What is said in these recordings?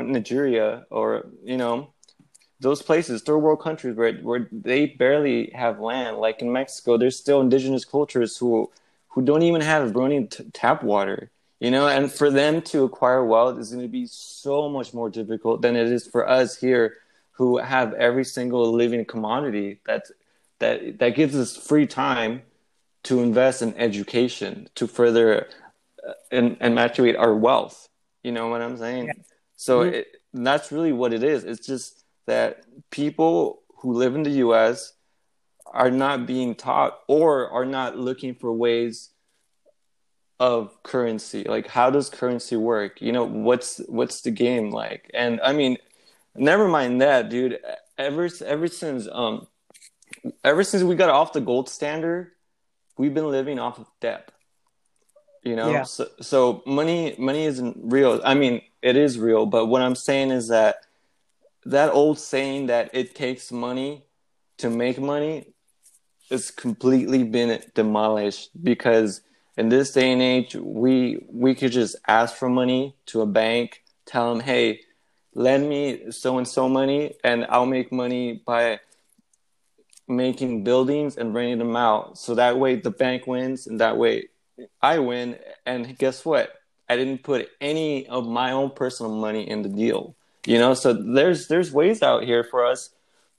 or Nigeria or you know those places, third world countries where where they barely have land. Like in Mexico, there's still indigenous cultures who who don't even have running t- tap water. You know, and for them to acquire wealth is going to be so much more difficult than it is for us here, who have every single living commodity that that that gives us free time to invest in education to further uh, and, and maturate our wealth. You know what I'm saying? So it, that's really what it is. It's just that people who live in the US are not being taught or are not looking for ways of currency. Like how does currency work? You know what's what's the game like? And i mean never mind that dude. Ever ever since um ever since we got off the gold standard we've been living off of debt. You know? Yeah. so, so money money isn't real. I mean it is real but what i'm saying is that that old saying that it takes money to make money has completely been demolished because in this day and age we we could just ask for money to a bank tell them hey lend me so and so money and i'll make money by making buildings and renting them out. So that way the bank wins and that way i win. And guess what i didn't put any of my own personal money in the deal you know so there's there's ways out here for us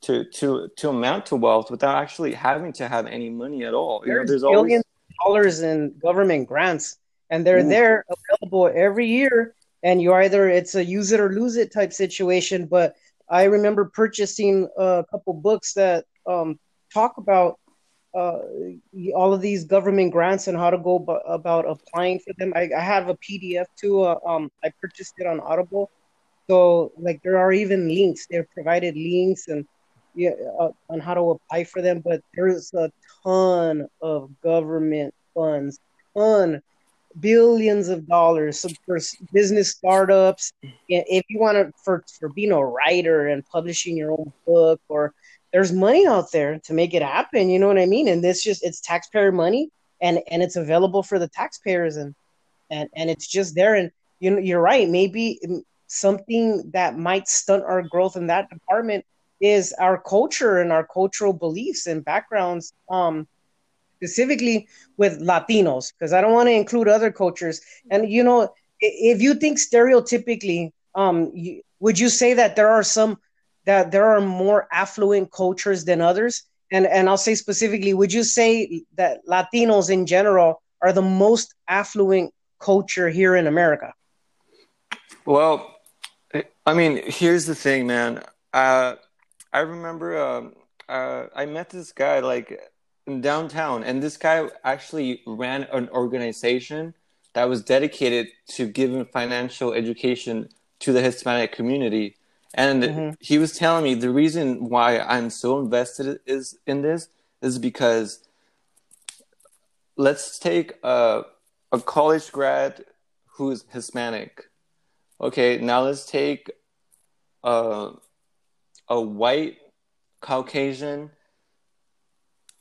to to to amount to wealth without actually having to have any money at all there's, you know, there's billions always... of dollars in government grants and they're Ooh. there available every year and you either it's a use it or lose it type situation but i remember purchasing a couple books that um, talk about uh, all of these government grants and how to go b- about applying for them. I, I have a PDF too. Uh, um, I purchased it on Audible, so like there are even links. They've provided links and yeah, uh, on how to apply for them. But there's a ton of government funds, ton billions of dollars for business startups. If you want to for for being a writer and publishing your own book or there's money out there to make it happen. You know what I mean? And this just it's taxpayer money, and and it's available for the taxpayers, and and and it's just there. And you know, you're right. Maybe something that might stunt our growth in that department is our culture and our cultural beliefs and backgrounds. Um, specifically with Latinos, because I don't want to include other cultures. And you know, if you think stereotypically, um, you, would you say that there are some that there are more affluent cultures than others? And and I'll say specifically, would you say that Latinos in general are the most affluent culture here in America? Well, I mean, here's the thing, man. Uh, I remember um, uh, I met this guy like in downtown, and this guy actually ran an organization that was dedicated to giving financial education to the Hispanic community. And mm-hmm. he was telling me the reason why I'm so invested is in this is because let's take a a college grad who's Hispanic. Okay, now let's take a a white Caucasian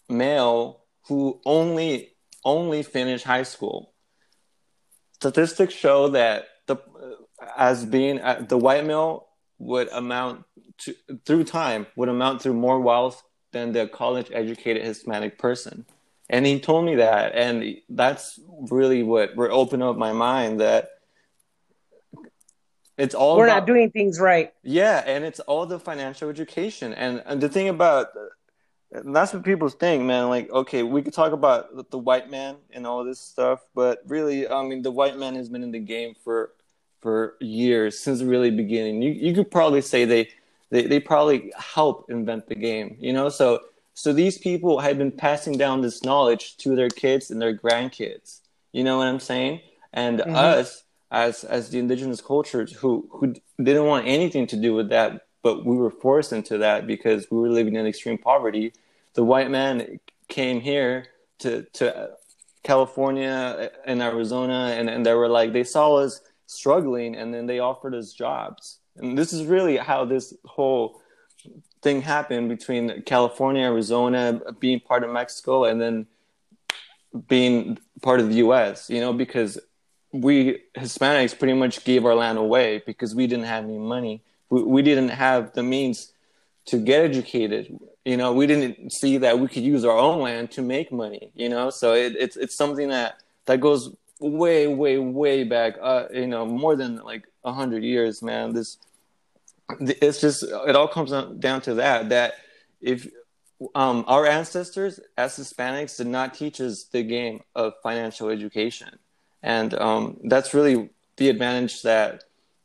male who only only finished high school. Statistics show that the as being uh, the white male would amount to through time would amount to more wealth than the college educated Hispanic person. And he told me that, and that's really what we're opening up my mind that it's all we're about, not doing things right. Yeah, and it's all the financial education, and and the thing about that's what people think, man. Like, okay, we could talk about the white man and all this stuff, but really, I mean, the white man has been in the game for for years since the really beginning. You you could probably say they they they probably help invent the game, you know. So so these people have been passing down this knowledge to their kids and their grandkids. You know what I'm saying? And mm-hmm. us as as the indigenous cultures who who didn't want anything to do with that, but we were forced into that because we were living in extreme poverty. The white man came here to to California and Arizona, and, and they were like they saw us struggling and then they offered us jobs and this is really how this whole thing happened between california arizona being part of mexico and then being part of the us you know because we Hispanics pretty much gave our land away because we didn't have any money. We, we didn't have the means to get educated. You know, we didn't see that we could use our own land to make money. You know, so it, it's it's something that that goes way, way, way back. Uh, you know, more than like a hundred years, man. This it's just it all comes down to that. That if um, our ancestors as Hispanics did not teach us the game of financial education and um, that's really the advantage that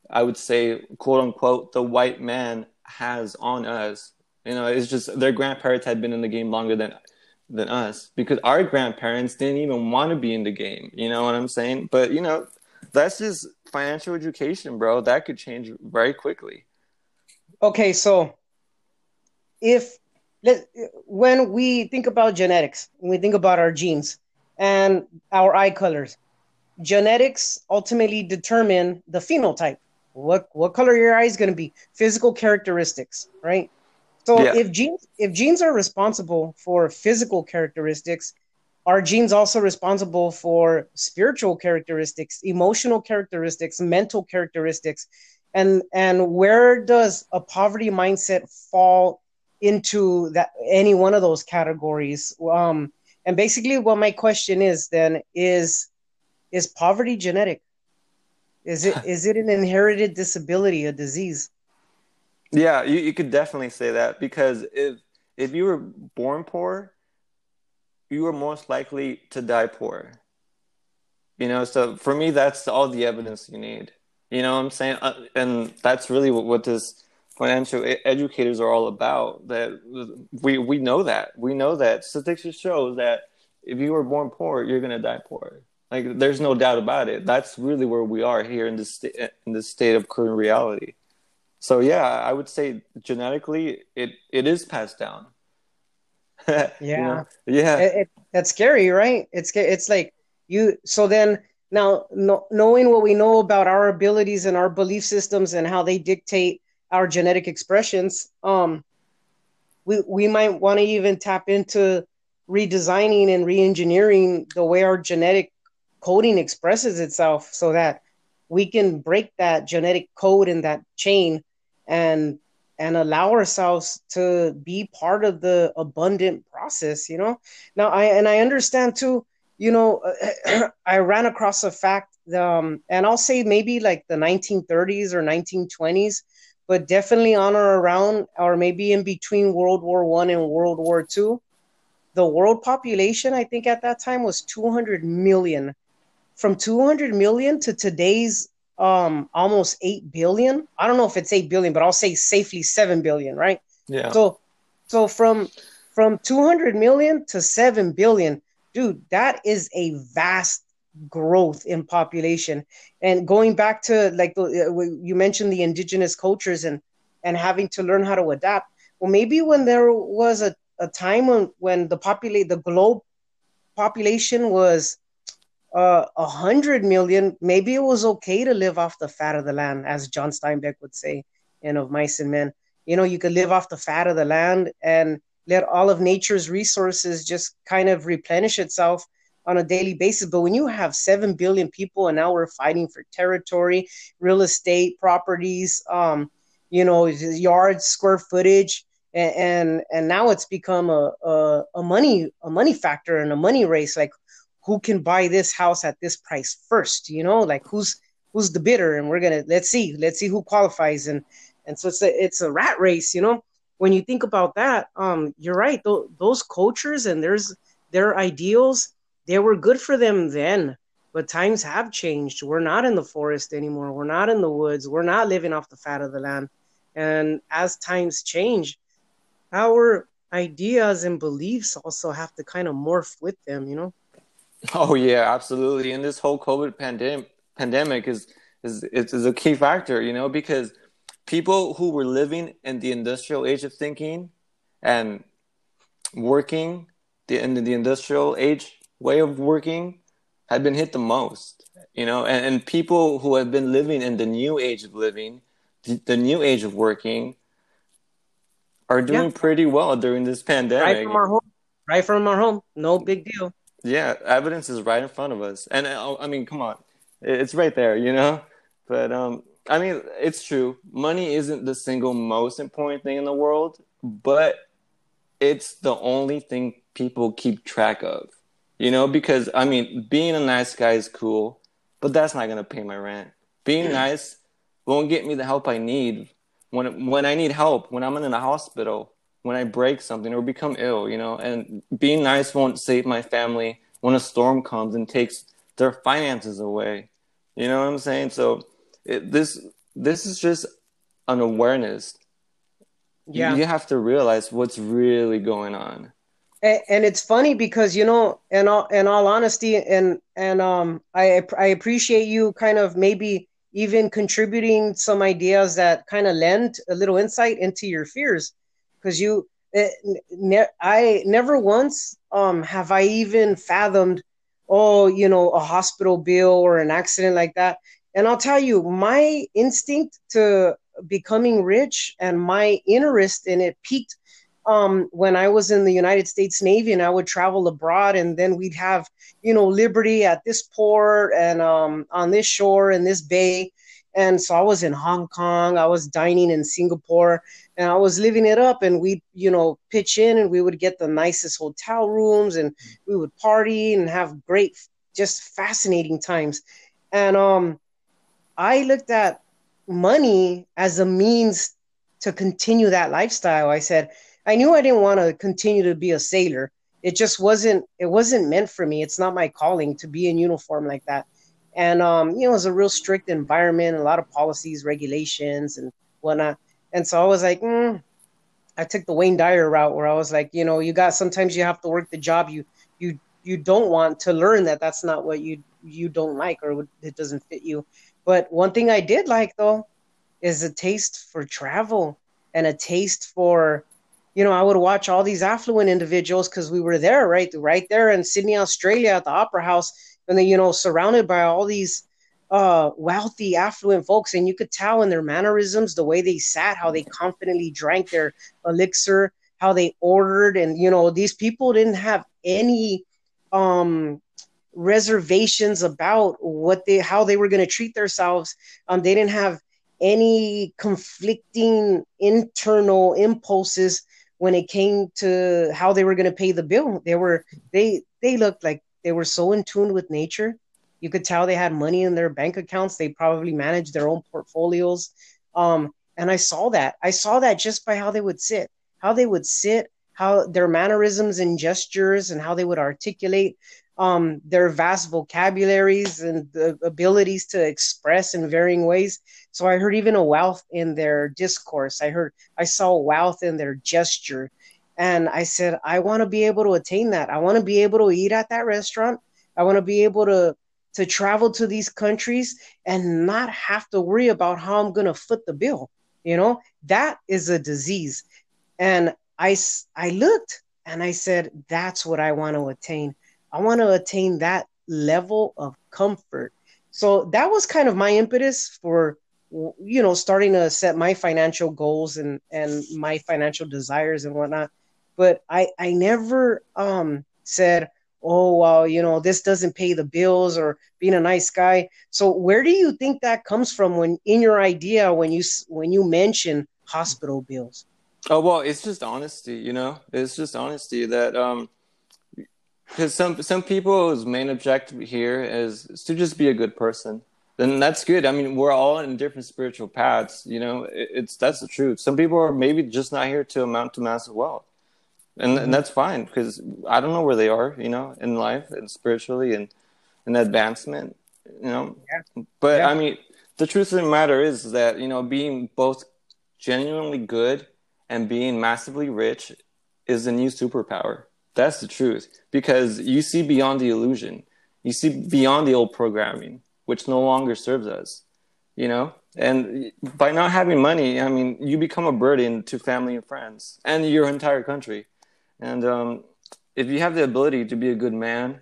I would say, quote unquote, the white man has on us. You know, it's just their grandparents had been in the game longer than than us because our grandparents didn't even want to be in the game. You know what I'm saying? But you know, that's just financial education, bro. That could change very quickly. Okay, so if when we think about genetics, when we think about our genes and our eye colors, genetics ultimately determine the phenotype. What what color your eye is going to be? Physical characteristics, right? So yeah. if genes if genes are responsible for physical characteristics, are genes also responsible for spiritual characteristics, emotional characteristics, mental characteristics? And and where does a poverty mindset fall into that any one of those categories? Um, and basically what my question is then is is poverty genetic? Is it is it an inherited disability, a disease? Yeah, you, you could definitely say that because if if you were born poor, you were most likely to die poor. You know, so for me, that's all the evidence you need. You know what I'm saying? Uh, and that's really what, what this financial educators are all about. That we we know that we know that statistics show that if you were born poor, you're gonna die poor. Like, there's no doubt about it. That's really where we are here in this sta- in this state of current reality. So yeah, I would say genetically, it it is passed down. yeah, you know? yeah. It, it, that's scary, right? It's it's like you. So then now, no, knowing what we know about our abilities and our belief systems and how they dictate our genetic expressions, um, we we might want to even tap into redesigning and re-engineering the way our genetic coding expresses itself so that we can break that genetic code in that chain and and allow ourselves to be part of the abundant process you know? Now i and i understand too you know i ran across a fact um, and i'll say maybe like the 1930s or 1920s but definitely on or around or maybe in between world war one and world war two the world population i think at that time was 200 million. From 200 million to today's um almost 8 billion. I don't know if it's 8 billion but i'll say safely 7 billion right? Yeah. So so from from 200 million to 7 billion dude that is a vast growth in population. And going back to like the, uh, you mentioned the indigenous cultures and and having to learn how to adapt. Well maybe when there was a, a time when when the populate the globe population was a uh, hundred million, maybe it was okay to live off the fat of the land, as John Steinbeck would say in Of Mice and Men. You know, you could live off the fat of the land and let all of nature's resources just kind of replenish itself on a daily basis. But when you have 7 billion people and now we're fighting for territory, real estate, properties, um, you know, yards, square footage, and, and, and now it's become a, a, a money, a money factor and a money race. Like who can buy this house at this price first you know? Like who's who's the bidder? And we're gonna let's see let's see who qualifies. And and so it's a it's a rat race you know? When you think about that um you're right. Th- those cultures and there's their ideals they were good for them then but times have changed. We're not in the forest anymore. We're not in the woods. We're not living off the fat of the land. And as times change our ideas and beliefs also have to kind of morph with them you know Oh yeah, absolutely. And this whole COVID pandemic pandemic is is is a key factor, you know, because people who were living in the industrial age of thinking and working the in the industrial age way of working had been hit the most, you know, and, and people who have been living in the new age of living, the, the new age of working, are doing yeah. pretty well during this pandemic. Right from our home. Right from our home. No big deal. Yeah, evidence is right in front of us, and uh, I mean, come on, it's right there, you know. But um, I mean, it's true. Money isn't the single most important thing in the world, but it's the only thing people keep track of. You know, because I mean, being a nice guy is cool, but that's not gonna pay my rent. Being nice won't get me the help I need when when I need help, when I'm in a hospital, when I break something or become ill, you know. And being nice won't save my family when a storm comes and takes their finances away. You know what I'm saying? So it, this this is just an awareness. Yeah, you, have to realize what's really going on. And, and it's funny because you know, in all in all honesty, and and um, I I appreciate you kind of maybe even contributing some ideas that kind of lend a little insight into your fears, because you. It, ne- I never once um have I even fathomed oh, you know, a hospital bill or an accident like that. And I'll tell you, my instinct to becoming rich and my interest in it peaked um, when I was in the United States Navy and I would travel abroad, and then we'd have, you know, liberty at this port and um, on this shore and this bay. And so I was in Hong Kong, I was dining in Singapore, and I was living it up. And we, you know, pitch in and we would get the nicest hotel rooms and we would party and have great, just fascinating times. And um, I looked at money as a means to continue that lifestyle. I said, I knew I didn't want to continue to be a sailor. It just wasn't it wasn't meant for me. It's not my calling to be in uniform like that. And um, you know, it was a real strict environment, a lot of policies, regulations, and whatnot. And so I was like, mm. I took the Wayne Dyer route where I was like, you know, you got sometimes you have to work the job you you you don't want to learn that that's not what you you don't like or it doesn't fit you. But one thing I did like though is a taste for travel and a taste for you know, I would watch all these affluent individuals because we were there, right, right there in Sydney, Australia, at the Opera House, and then you know, surrounded by all these uh, wealthy, affluent folks, and you could tell in their mannerisms, the way they sat, how they confidently drank their elixir, how they ordered, and you know, these people didn't have any um reservations about what they how they were going to treat themselves um they didn't have any conflicting internal impulses when it came to how they were going to pay the bill. They were they they looked like they were so in tune with nature. You could tell they had money in their bank accounts. They probably managed their own portfolios. Um, and I saw that. I saw that just by how they would sit, how they would sit, how their mannerisms and gestures, and how they would articulate um, their vast vocabularies and the abilities to express in varying ways. So I heard even a wealth in their discourse. I heard, I saw wealth in their gesture. And I said, I want to be able to attain that. I want to be able to eat at that restaurant. I want to be able to to travel to these countries and not have to worry about how I'm going to foot the bill. You know, that is a disease. And I, I looked and I said, that's what I want to attain. I want to attain that level of comfort. So that was kind of my impetus for you know starting to set my financial goals and and my financial desires and whatnot. But I I never um said, oh well, you know this doesn't pay the bills or being a nice guy. So where do you think that comes from when in your idea when you when you mention hospital bills? Oh well, it's just honesty, you know. It's just honesty that um because some some people's main objective here is, is, to just be a good person then that's good i mean we're all in different spiritual paths you know it, it's that's the truth some people are maybe just not here to amount to massive wealth and, mm-hmm. and that's fine because i don't know where they are you know in life and spiritually and and advancement you know yeah. but yeah. i mean the truth of the matter is that you know being both genuinely good and being massively rich is a new superpower that's the truth because you see beyond the illusion. You see beyond the old programming, which no longer serves us. You know, and by not having money, I mean, you become a burden to family and friends and your entire country. And um, if you have the ability to be a good man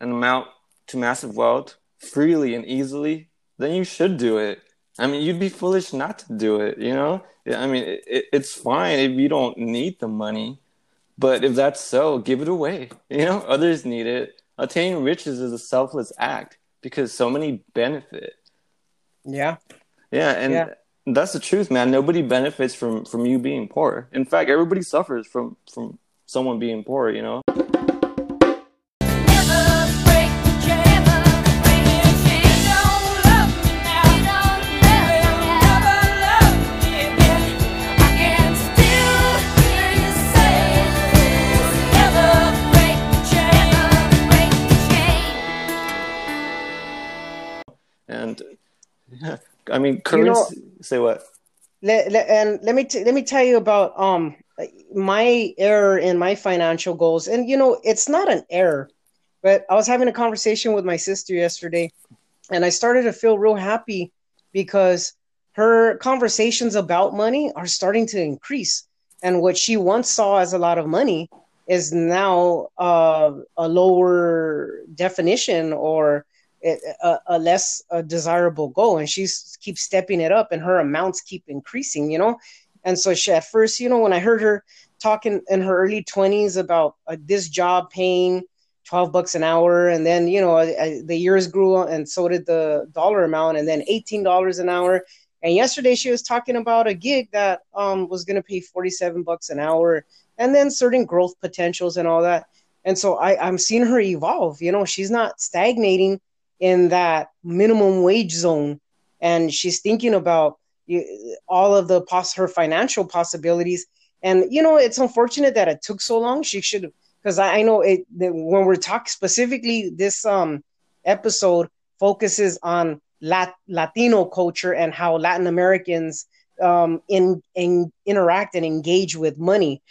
and amount to massive wealth freely and easily, then you should do it. I mean, you'd be foolish not to do it. You know, I mean, it, it's fine if you don't need the money but if that's so, give it away. You know, others need it. Attaining riches is a selfless act. because so many benefit. Yeah. Yeah, and Yeah. that's the truth, man. Nobody benefits from from you being poor. In fact, everybody suffers from from someone being poor. You know. Never break the chain, break the chain. Don't love me now, don't never love me again. I can still you say, never break the chain, break the chain. And I mean, You know- say what? let, let- and let me t- let me tell you about um my error in my financial goals and you know it's not an error but i was having a conversation with my sister yesterday and i started to feel real happy because her conversations about money are starting to increase and what she once saw as a lot of money is now uh, a lower definition or a, a, a less uh, desirable goal and she's keeps stepping it up and her amounts keep increasing you know and so she at first you know when i heard her talking in her early 20s about uh, this job paying 12 bucks an hour and then you know I, the years grew and so did the dollar amount and then $18 an hour. And yesterday she was talking about a gig that um, was going to pay 47 bucks an hour and then certain growth potentials and all that. And so I, i'm seeing her evolve you know she's not stagnating in that minimum wage zone. And she's thinking about all of the poss- her financial possibilities. And you know it's unfortunate that it took so long. She should because I, I know it when we're talking specifically this um episode focuses on Lat- latino culture and how latin americans um in, in interact and engage with money.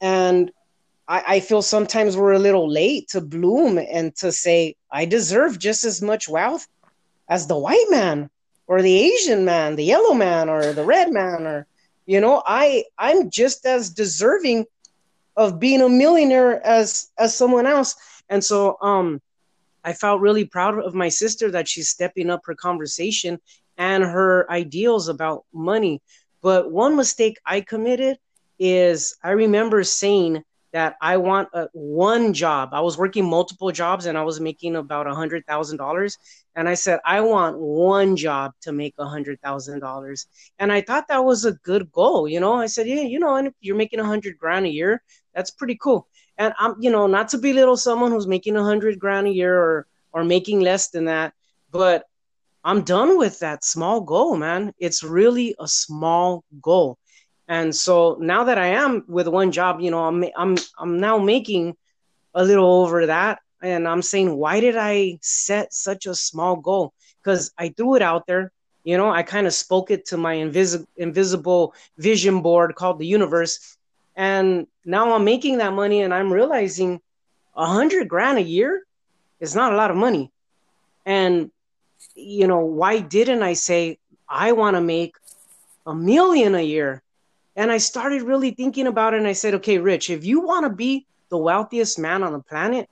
And I, I feel sometimes we're a little late to bloom and to say I deserve just as much wealth as the white man or the Asian man, the yellow man or the red man or you know, I I'm just as deserving of being a millionaire as as someone else. And so um I felt really proud of my sister that she's stepping up her conversation and her ideals about money. But one mistake I committed is I remember saying that I want a, one job. I was working multiple jobs and I was making about a hundred thousand dollars. And I said, I want one job to make a hundred thousand dollars. And I thought that was a good goal. You know, I said, yeah, you know, and if you're making a hundred grand a year, that's pretty cool. And I'm, you know, not to belittle someone who's making a hundred grand a year or, or making less than that, but I'm done with that small goal, man. It's really a small goal. And so now that I am with one job, you know, I'm I'm I'm now making a little over that and I'm saying why did I set such a small goal? Cuz I threw it out there. You know, I kind of spoke it to my invisible invisible vision board called the universe and now I'm making that money and I'm realizing a hundred grand a year is not a lot of money. And you know, why didn't I say I want to make a million a year? And I started really thinking about it and I said, okay, Rich, if you want to be the wealthiest man on the planet,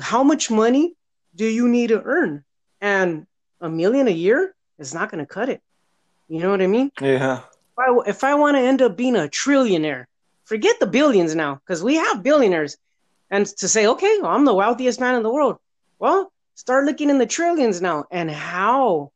how much money do you need to earn? And a million a year is not going to cut it. You know what I mean? Yeah. If I, if I want to end up being a trillionaire, forget the billions now, because we have billionaires. And to say, okay, well, I'm the wealthiest man in the world. Well, start looking in the trillions now. And how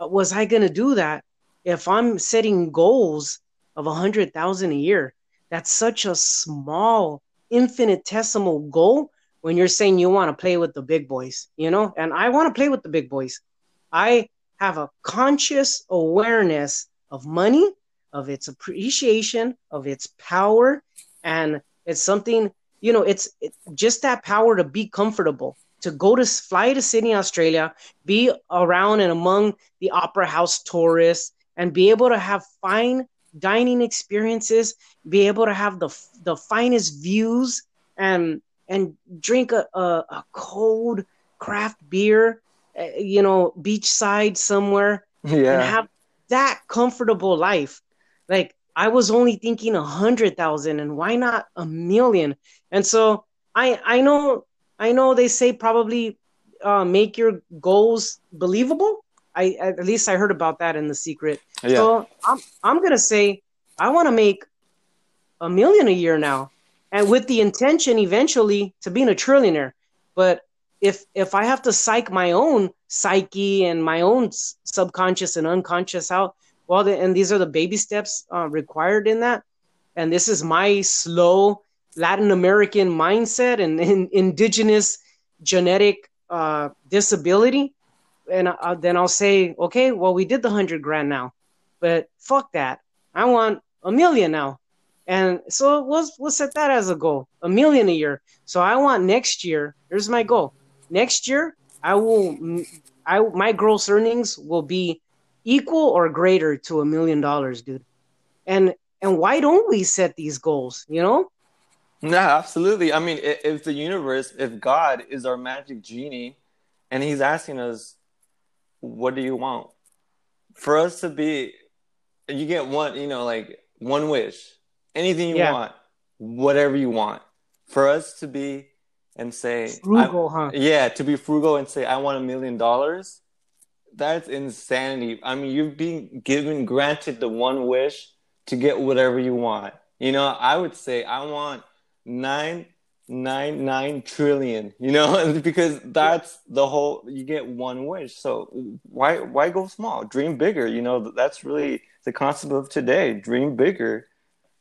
was I going to do that if I'm setting goals of a hundred thousand a year? That's such a small, infinitesimal goal when you're saying you want to play with the big boys, you know? And I want to play with the big boys. I have a conscious awareness of money, of its appreciation, of its power, and it's something, you know, it's it, just that power to be comfortable, to go to fly to Sydney, Australia, be around and among the opera house tourists, and be able to have fine dining experiences, be able to have the the finest views, and and drink a, a, a cold craft beer, uh, you know, beachside somewhere, and have that comfortable life. Like I was only thinking a hundred thousand, and why not a million? And so I I know I know they say probably uh, make your goals believable. I at least I heard about that in the secret. Yeah. So I'm I'm gonna say I want to make a million a year now, and with the intention eventually to being a trillionaire. But if if I have to psych my own psyche and my own subconscious and unconscious out, well, the, and these are the baby steps uh, required in that, and this is my slow Latin American mindset and, in indigenous genetic uh, disability, and uh, then I'll say, okay, well, we did the hundred grand now, but fuck that, I want a million now. And so we'll, we'll set that as a goal, a million a year. So I want next year. Here's my goal. Next year, I will, I my gross earnings will be equal or greater to a million dollars, dude. And and why don't we set these goals? You know? Yeah, absolutely. I mean, if the universe, if God is our magic genie, and He's asking us, "What do you want?" For us to be, you get one, you know, like one wish, anything you Yeah. want, whatever you want. For us to be and say, Frugal, huh? Yeah, to be frugal and say, I want a million dollars. That's insanity. I mean, you've been given, granted the one wish to get whatever you want. You know, I would say, I want nine, nine, nine trillion, you know, because that's the whole, you get one wish. So why, why go small? Dream bigger. You know, that's really the concept of today. Dream bigger.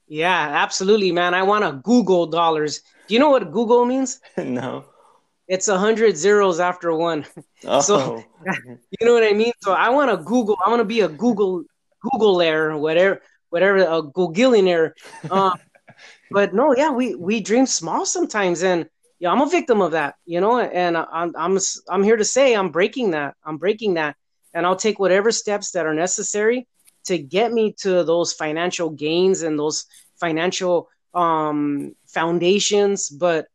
Yeah, absolutely, man. I want a Googol dollars. Do you know what Googol means? no. It's a hundred zeros after one. Oh, So- You know what I mean? So I want to Googol. I want to be a Googol Googleaire, whatever, whatever, a Googleaire. Uh, but no, yeah, we we dream small sometimes, and yeah, I'm a victim of that, you know. And I'm I'm I'm here to say I'm breaking that. I'm breaking that, and I'll take whatever steps that are necessary to get me to those financial gains and those financial um foundations. But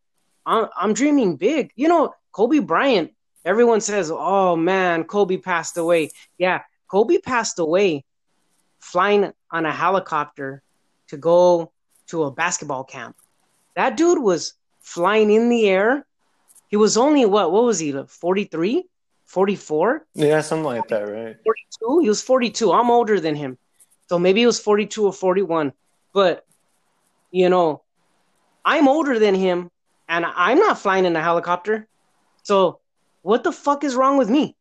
I'm I'm dreaming big. You know, Kobe Bryant everyone says, "Oh man, Kobe passed away." Yeah, Kobe passed away flying on a helicopter to go to a basketball camp. That dude was flying in the air. He was only what? What was he? 43, 44, yeah, something like that, right? 42? He was 42. I'm older than him. So maybe he was 42 or 41. But you know, I'm older than him and I'm not flying in a helicopter. So what the fuck is wrong with me?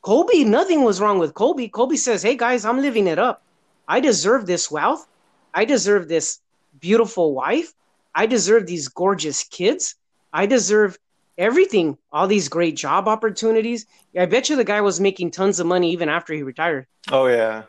Kobe, nothing was wrong with Kobe. Kobe says, Hey guys, I'm living it up. I deserve this wealth. I deserve this beautiful wife. I deserve these gorgeous kids. I deserve everything, all these great job opportunities. I bet you the guy was making tons of money even after he retired. Oh, yeah.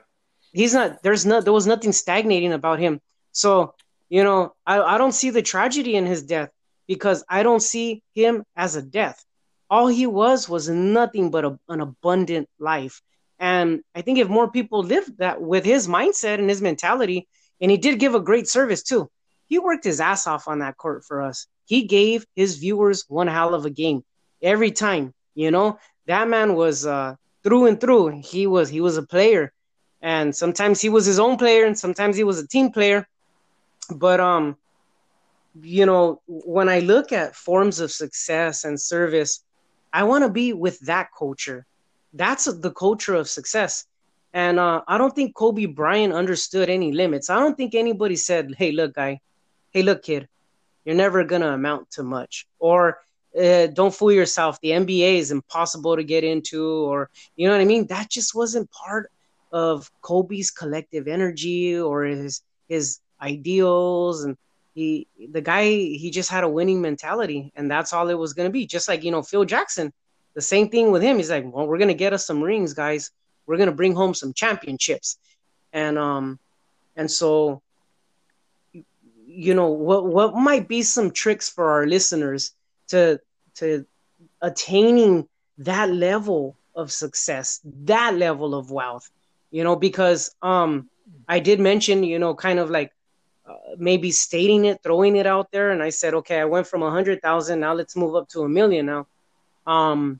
He's not, there's not, there was nothing stagnating about him. So, you know, I, I don't see the tragedy in his death because I don't see him as a death all he was was nothing but a, an abundant life and i think if more people lived that with his mindset and his mentality and he did give a great service too he worked his ass off on that court for us he gave his viewers one hell of a game every time you know that man was uh through and through he was he was a player and sometimes he was his own player and sometimes he was a team player but um you know when i look at forms of success and service I want to be with that culture. That's the culture of success. And uh, I don't think Kobe Bryant understood any limits. I don't think anybody said, "Hey, look, guy. Hey, look, kid. You're never gonna amount to much." Or uh, "Don't fool yourself. The NBA is impossible to get into." Or you know what I mean? That just wasn't part of Kobe's collective energy or his his ideals and he the guy he just had a winning mentality and that's all it was going to be just like you know phil jackson the same thing with him he's like well we're going to get us some rings guys we're going to bring home some championships and um and so you know what what might be some tricks for our listeners to to attaining that level of success that level of wealth you know because um i did mention you know kind of like uh, maybe stating it, throwing it out there, and I said, okay, I went from a hundred thousand, now let's move up to a million. Now, um,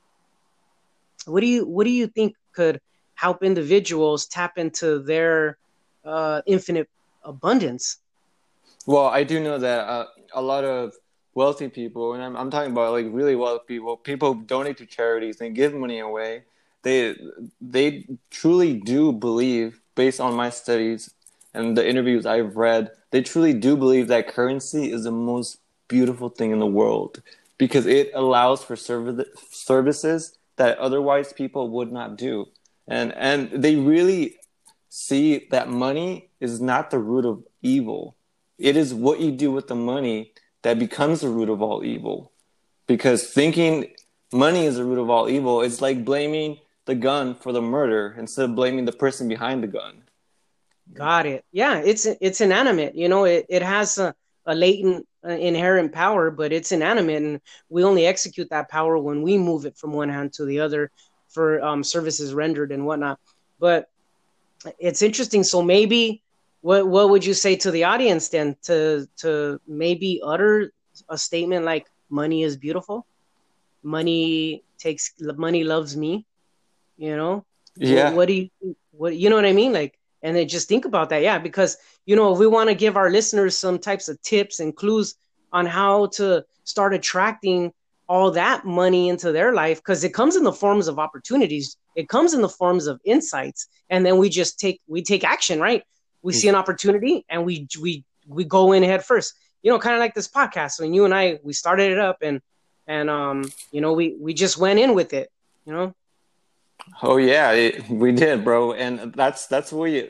what do you what do you think could help individuals tap into their uh, infinite abundance? Well, I do know that uh, a lot of wealthy people, and I'm, I'm talking about like really wealthy people, people donate to charities and give money away. They they truly do believe, based on my studies and the interviews I've read, they truly do believe that currency is the most beautiful thing in the world because it allows for serv- services that otherwise people would not do. And and they really see that money is not the root of evil. It is what you do with the money that becomes the root of all evil. Because thinking money is the root of all evil, it's like blaming the gun for the murder instead of blaming the person behind the gun. Got it. Yeah, it's it's inanimate. You know, it, it has a, a latent uh, inherent power, but it's inanimate, and we only execute that power when we move it from one hand to the other for um, services rendered and whatnot. But it's interesting. So maybe what what would you say to the audience then to to maybe utter a statement like money is beautiful, money takes money loves me, you know? Yeah. What, what do you what you know what I mean? Like and then just think about that, yeah, because you know if we want to give our listeners some types of tips and clues on how to start attracting all that money into their life because it comes in the forms of opportunities it comes in the forms of insights and then we just take we take action right we see an opportunity and we we we go in head first you know kind of like this podcast when you and i we started it up and and um you know we we just went in with it you know Oh yeah, it, we did, bro, and that's that's the way you,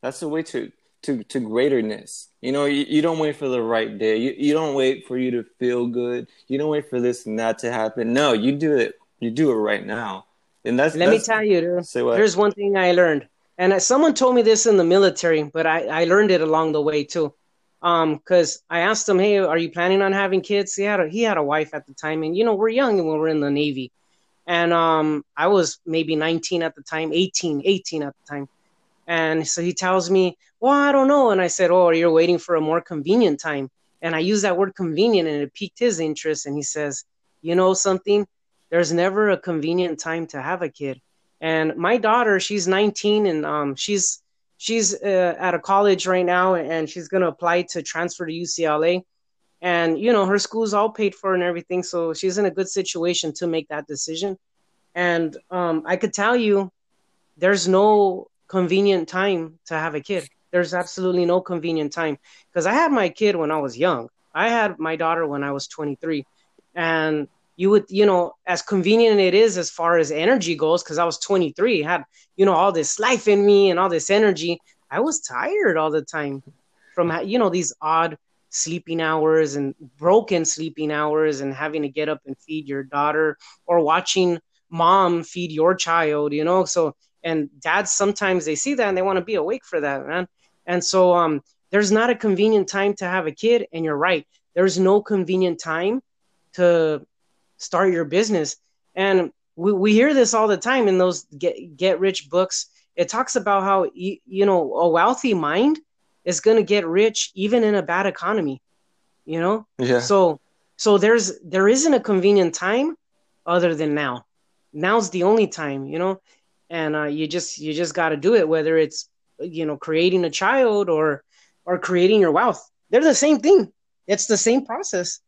that's the way to to to greaterness. You know, you, you don't wait for the right day. You you don't wait for you to feel good. You don't wait for this and that to happen. No, you do it. You do it right now, and that's. let me tell you dude, Say what? Here's one thing I learned, and someone told me this in the military, but I, I learned it along the way too. Um, because I asked him, "Hey, are you planning on having kids?" He had a he had a wife at the time, and you know we're young and when we're in the Navy, and um, I was maybe 19 at the time, 18, 18 at the time, and so he tells me, "Well, I don't know," and I said, "Oh, you're waiting for a more convenient time," and I used that word convenient, and it piqued his interest, and he says, "You know something? There's never a convenient time to have a kid." And my daughter she's 19 and um she's she's uh, at a college right now and she's going to apply to transfer to UCLA and you know her school's all paid for and everything so she's in a good situation to make that decision. And um I could tell you there's no convenient time to have a kid. There's absolutely no convenient time. Because I had my kid when I was young. I had my daughter when I was 23 and you would you know as convenient it is as far as energy goes because i was 23 had you know all this life in me and all this energy i was tired all the time from you know these odd sleeping hours and broken sleeping hours and having to get up and feed your daughter or watching mom feed your child you know? So and dads sometimes they see that and they want to be awake for that man. And so um there's not a convenient time to have a kid and you're right there's no convenient time to start your business. And we, we hear this all the time in those get, get rich books. It talks about how, you, you know, a wealthy mind is going to get rich even in a bad economy, you know? yeah. So, so there's, there isn't a convenient time other than now. Now's the only time, you know? And uh, you just, you just got to do it, whether it's, you know, creating a child or, or creating your wealth. They're the same thing. It's the same process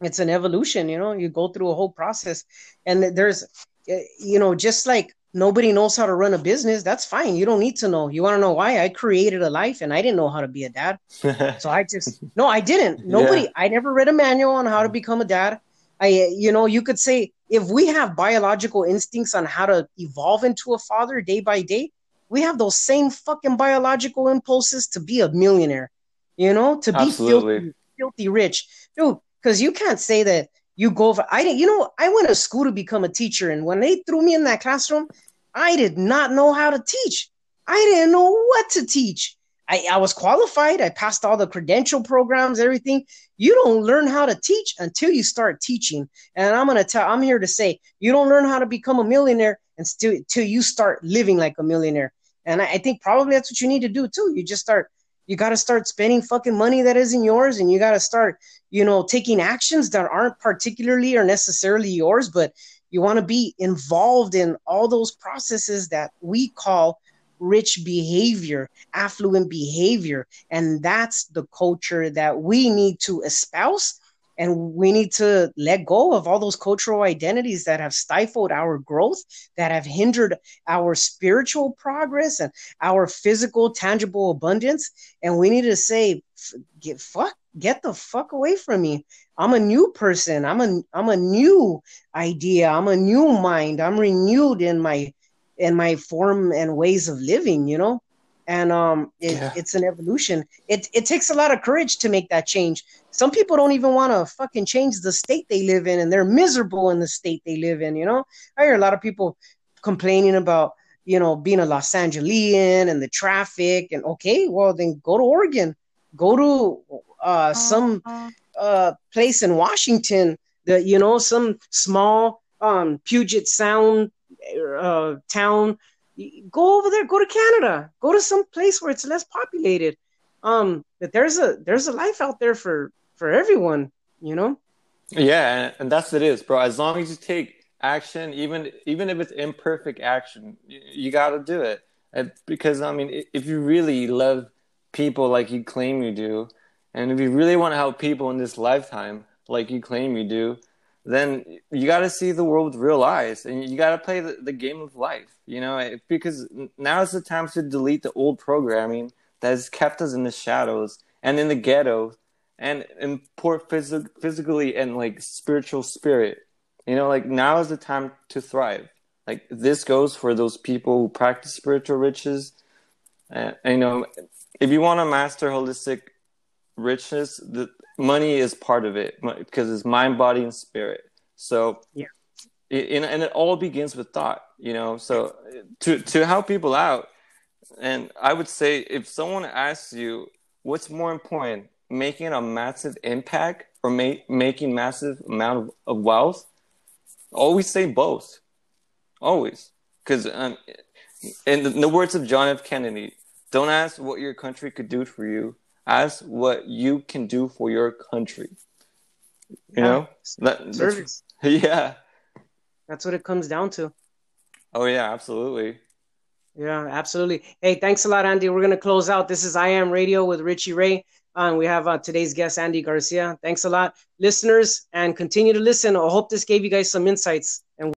it's an evolution you know you go through a whole process. And there's eh, you know just like nobody knows how to run a business that's fine. You don't need to know. You want to know why? I created a life and i didn't know how to be a dad. So i just no i didn't. Nobody Yeah. i never read a manual on how to become a dad. I you know you could say if we have biological instincts on how to evolve into a father day by day we have those same fucking biological impulses to be a millionaire you know to be Absolutely. filthy, filthy rich. Dude because you can't say that you go for i didn't you know i went to school to become a teacher and when they threw me in that classroom i did not know how to teach. I didn't know what to teach. I, I was qualified. I passed all the credential programs everything. You don't learn how to teach until you start teaching. And i'm to tell i'm here to say you don't learn how to become a millionaire until, until you start living like a millionaire. And I, I think probably that's what you need to do too. You just start you got to start spending fucking money that isn't yours and you got to start you know taking actions that aren't particularly or necessarily yours but you want to be involved in all those processes that we call rich behavior affluent behavior. And that's the culture that we need to espouse and we need to let go of all those cultural identities that have stifled our growth that have hindered our spiritual progress and our physical tangible abundance and we need to say get fuck get the fuck away from me. I'm a new person. I'm a I'm a new idea. I'm a new mind. I'm renewed in my in my form and ways of living, you know? And um it, Yeah. it's an evolution. It it takes a lot of courage to make that change. Some people don't even want to fucking change the state they live in and they're miserable in the state they live in, you know? I hear a lot of people complaining about you know being a Los Angelian and the traffic and okay, well then go to Oregon, go to uh, some uh, place in Washington that you know some small um, Puget Sound uh, town. Go over there. Go to Canada. Go to some place where it's less populated. Um, but there's a there's a life out there for for everyone. You know. Yeah, and, that's it is, bro. As long as you take action, even even if it's imperfect action, you, you got to do it. And because I mean, if you really love people like you claim you do, and if you really want to help people in this lifetime like you claim you do, then you got to see the world with real eyes, and you got to play the, the game of life. You know, It- because now is the time to delete the old programming that has kept us in the shadows and in the ghetto and import phys- physically and like spiritual spirit. You know, like now is the time to thrive. Like this goes for those people who practice spiritual riches. You know, if you want to master holistic richness, the money is part of it because it's mind, body, and spirit. So Yeah. it, and, and it all begins with thought. You know, so to to help people out, and I would say if someone asks you what's more important, making a massive impact or ma- making massive amount of, of wealth, always say both. Always, because um, in the, in the words of John F. Kennedy, don't ask what your country could do for you. Ask what you can do for your country. You know, that, that's- service. yeah. That's what it comes down to. Oh yeah, absolutely. Yeah, absolutely. Hey, thanks a lot, Andy. We're gonna close out. This is I Am Radio with Richie Ray. And we have uh, today's guest, Andy Garcia. Thanks a lot, listeners, and continue to listen. I hope this gave you guys some insights. And